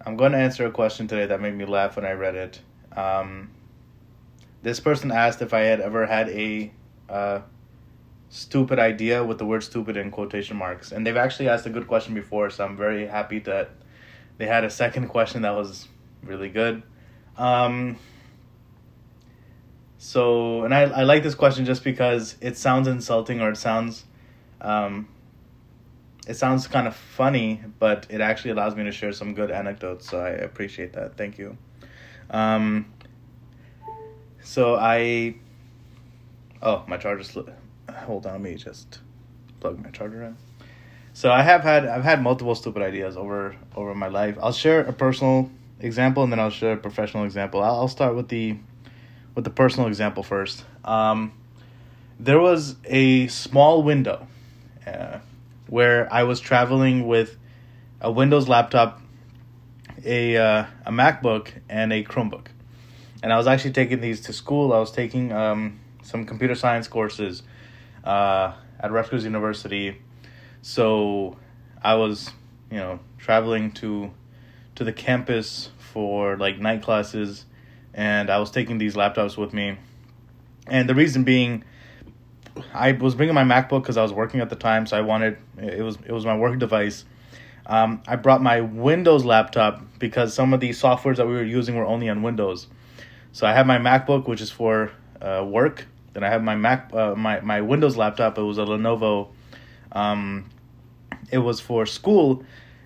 I'm going to answer a question today that made me laugh when I read it. Um, this person asked if I had ever had a uh, stupid idea with the word stupid in quotation marks. And they've actually asked a good question before, so I'm very happy that they had a second question that was really good. Um, so, and I, I like this question just because it sounds insulting or it sounds, um, it sounds kind of funny, but it actually allows me to share some good anecdotes. So I appreciate that. Thank you. Um, so I, oh, my charger. Hold on, let me just plug my charger in. So I have had I've had multiple stupid ideas over over my life. I'll share a personal example and then I'll share a professional example. I'll, I'll start with the with the personal example first. Um, there was a small window uh, where I was traveling with a Windows laptop, a uh, a MacBook, and a Chromebook, and I was actually taking these to school. I was taking um, some computer science courses uh, at Rutgers University, so I was you know traveling to to the campus for like night classes and I was taking these laptops with me. And the reason being, I was bringing my MacBook because I was working at the time, so I wanted it was it was my work device. Um, I brought my Windows laptop because some of the softwares that we were using were only on Windows. So I have my MacBook, which is for uh, work. Then I have my Mac, uh, my my Windows laptop. It was a Lenovo. Um, it was for school,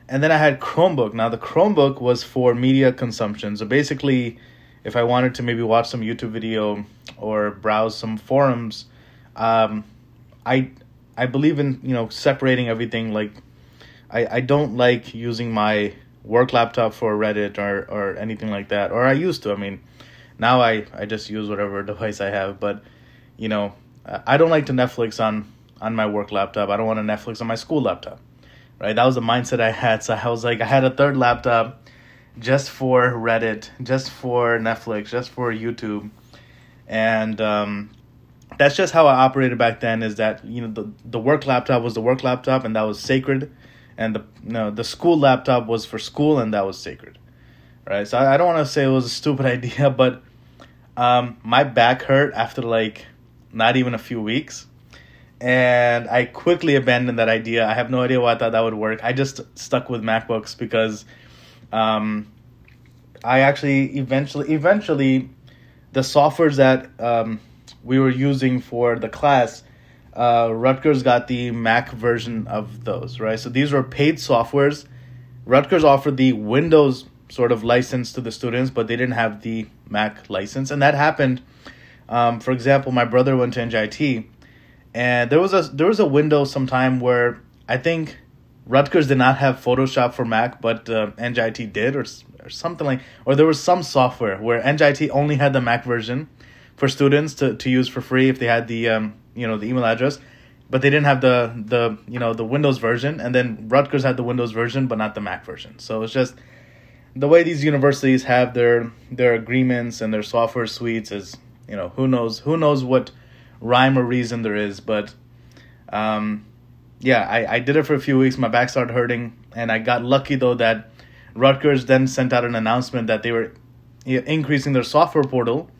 and then I had Chromebook. Now the Chromebook was for media consumption. So basically, if I wanted to maybe watch some YouTube video or browse some forums, um, I I believe in you know separating everything. Like I I don't like using my work laptop for Reddit or or anything like that. Or I used to. I mean, now I I just use whatever device I have. But you know, I don't like to Netflix on on my work laptop. I don't want to Netflix on my school laptop. Right? That was the mindset I had. So I was like, I had a third laptop just for Reddit, just for Netflix, just for YouTube, and um, that's just how I operated back then. Is that you know the the work laptop was the work laptop and that was sacred, and the you know, the school laptop was for school and that was sacred, right? So I, I don't want to say it was a stupid idea, but um, my back hurt after like not even a few weeks. And I quickly abandoned that idea. I have no idea why I thought that would work. I just stuck with MacBooks because um, I actually eventually eventually the softwares that um, we were using for the class, uh, Rutgers got the Mac version of those, right? So these were paid softwares. Rutgers offered the Windows sort of license to the students, but they didn't have the Mac license, and that happened. Um, for example, my brother went to NJIT, and there was a there was a window sometime where I think Rutgers did not have Photoshop for Mac, but uh, NJIT did, or or something like, or there was some software where NJIT only had the Mac version for students to, to use for free if they had the um, you know the email address, but they didn't have the the you know the Windows version, and then Rutgers had the Windows version, but not the Mac version. So it's just the way these universities have their their agreements and their software suites is you know who knows who knows what rhyme or reason there is, but um, yeah, I, I did it for a few weeks. My back started hurting, and I got lucky though that Rutgers then sent out an announcement that they were increasing their software portal,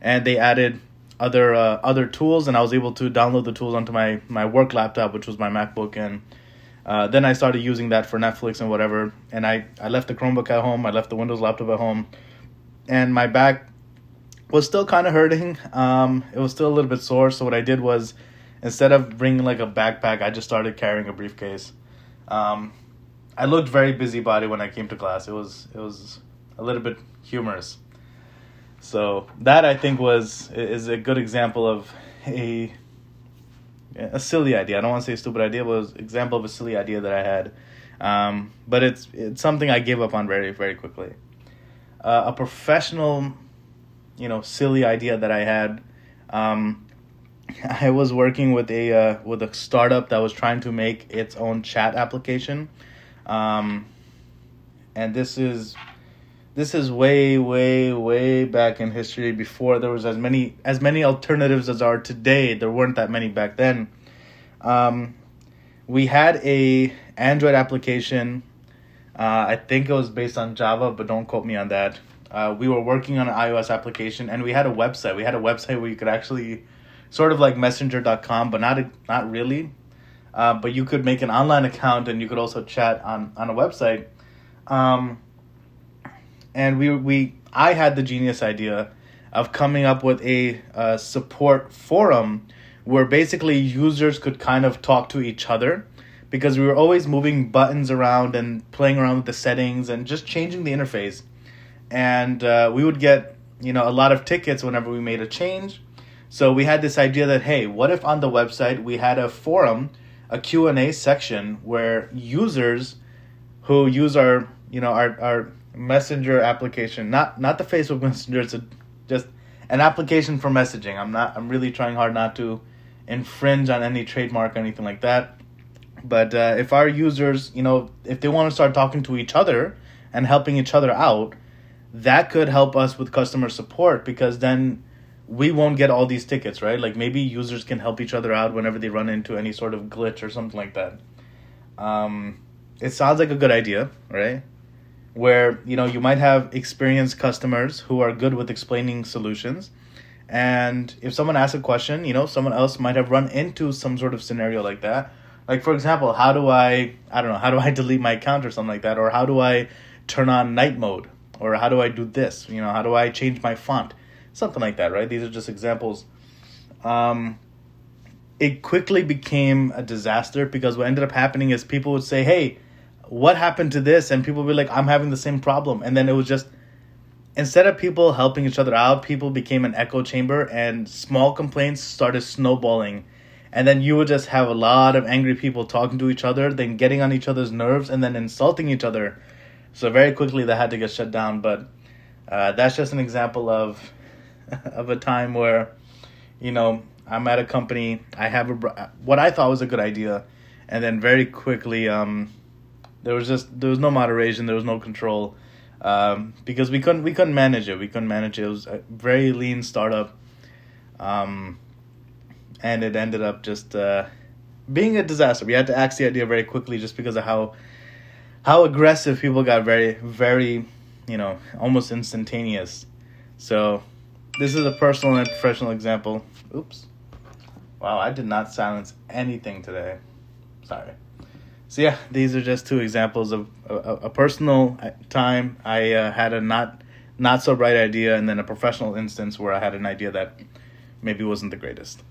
and they added other uh, other tools, and I was able to download the tools onto my my work laptop, which was my MacBook, and uh, then I started using that for Netflix and whatever. And I I left the Chromebook at home, I left the Windows laptop at home, and my back was still kind of hurting. Um, it was still a little bit sore. So what I did was instead of bringing like a backpack, I just started carrying a briefcase. Um, I looked very busybody when I came to class. It was it was a little bit humorous. So that I think was is a good example of a a silly idea. I don't want to say stupid idea, but it was example of a silly idea that I had. Um, but it's it's something I gave up on very very quickly. Uh, a professional, you know, silly idea that I had. Um, I was working with a uh, with a startup that was trying to make its own chat application, um, and this is this is way way way back in history before there was as many as many alternatives as are today. There weren't that many back then. Um, we had a Android application Uh, I think it was based on Java, but don't quote me on that. Uh, we were working on an iOS application, and we had a website. We had a website where you could actually, sort of like Messenger.com, but not not really. Uh, but you could make an online account, and you could also chat on on a website. Um, and we we I had the genius idea of coming up with a uh, support forum where basically users could kind of talk to each other because we were always moving buttons around and playing around with the settings and just changing the interface. And uh, we would get, you know, a lot of tickets whenever we made a change. So we had this idea that hey, what if on the website we had a forum, a Q&A section where users who use our, you know, our our messenger application, not not the Facebook Messenger, it's a, just an application for messaging. I'm not I'm really trying hard not to infringe on any trademark or anything like that but uh, if our users, you know, if they want to start talking to each other and helping each other out, that could help us with customer support because then we won't get all these tickets, right? Like maybe users can help each other out whenever they run into any sort of glitch or something like that. Um, it sounds like a good idea, right? Where you know you might have experienced customers who are good with explaining solutions, and if someone asks a question, you know someone else might have run into some sort of scenario like that, like for example, how do I I don't know, how do I delete my account or something like that or how do I turn on night mode or how do I do this? You know, how do I change my font? Something like that, right? These are just examples. Um it quickly became a disaster because what ended up happening is people would say, "Hey, what happened to this?" and people be like, "I'm having the same problem." And then it was just instead of people helping each other out, people became an echo chamber and small complaints started snowballing and then you would just have a lot of angry people talking to each other, then getting on each other's nerves, and then insulting each other. So very quickly that had to get shut down. But uh, that's just an example of of a time where, you know, I'm at a company. I have a what I thought was a good idea, and then very quickly, um, there was just there was no moderation, there was no control, um, because we couldn't we couldn't manage it. We couldn't manage it. It was a very lean startup. Um, and it ended up just uh, being a disaster. We had to axe the idea very quickly just because of how how aggressive people got. Very, very, you know, almost instantaneous. So this is a personal and professional example. Oops. Wow, I did not silence anything today. Sorry. So yeah, these are just two examples of a, a personal time I uh, had a not not so bright idea, and then a professional instance where I had an idea that maybe wasn't the greatest.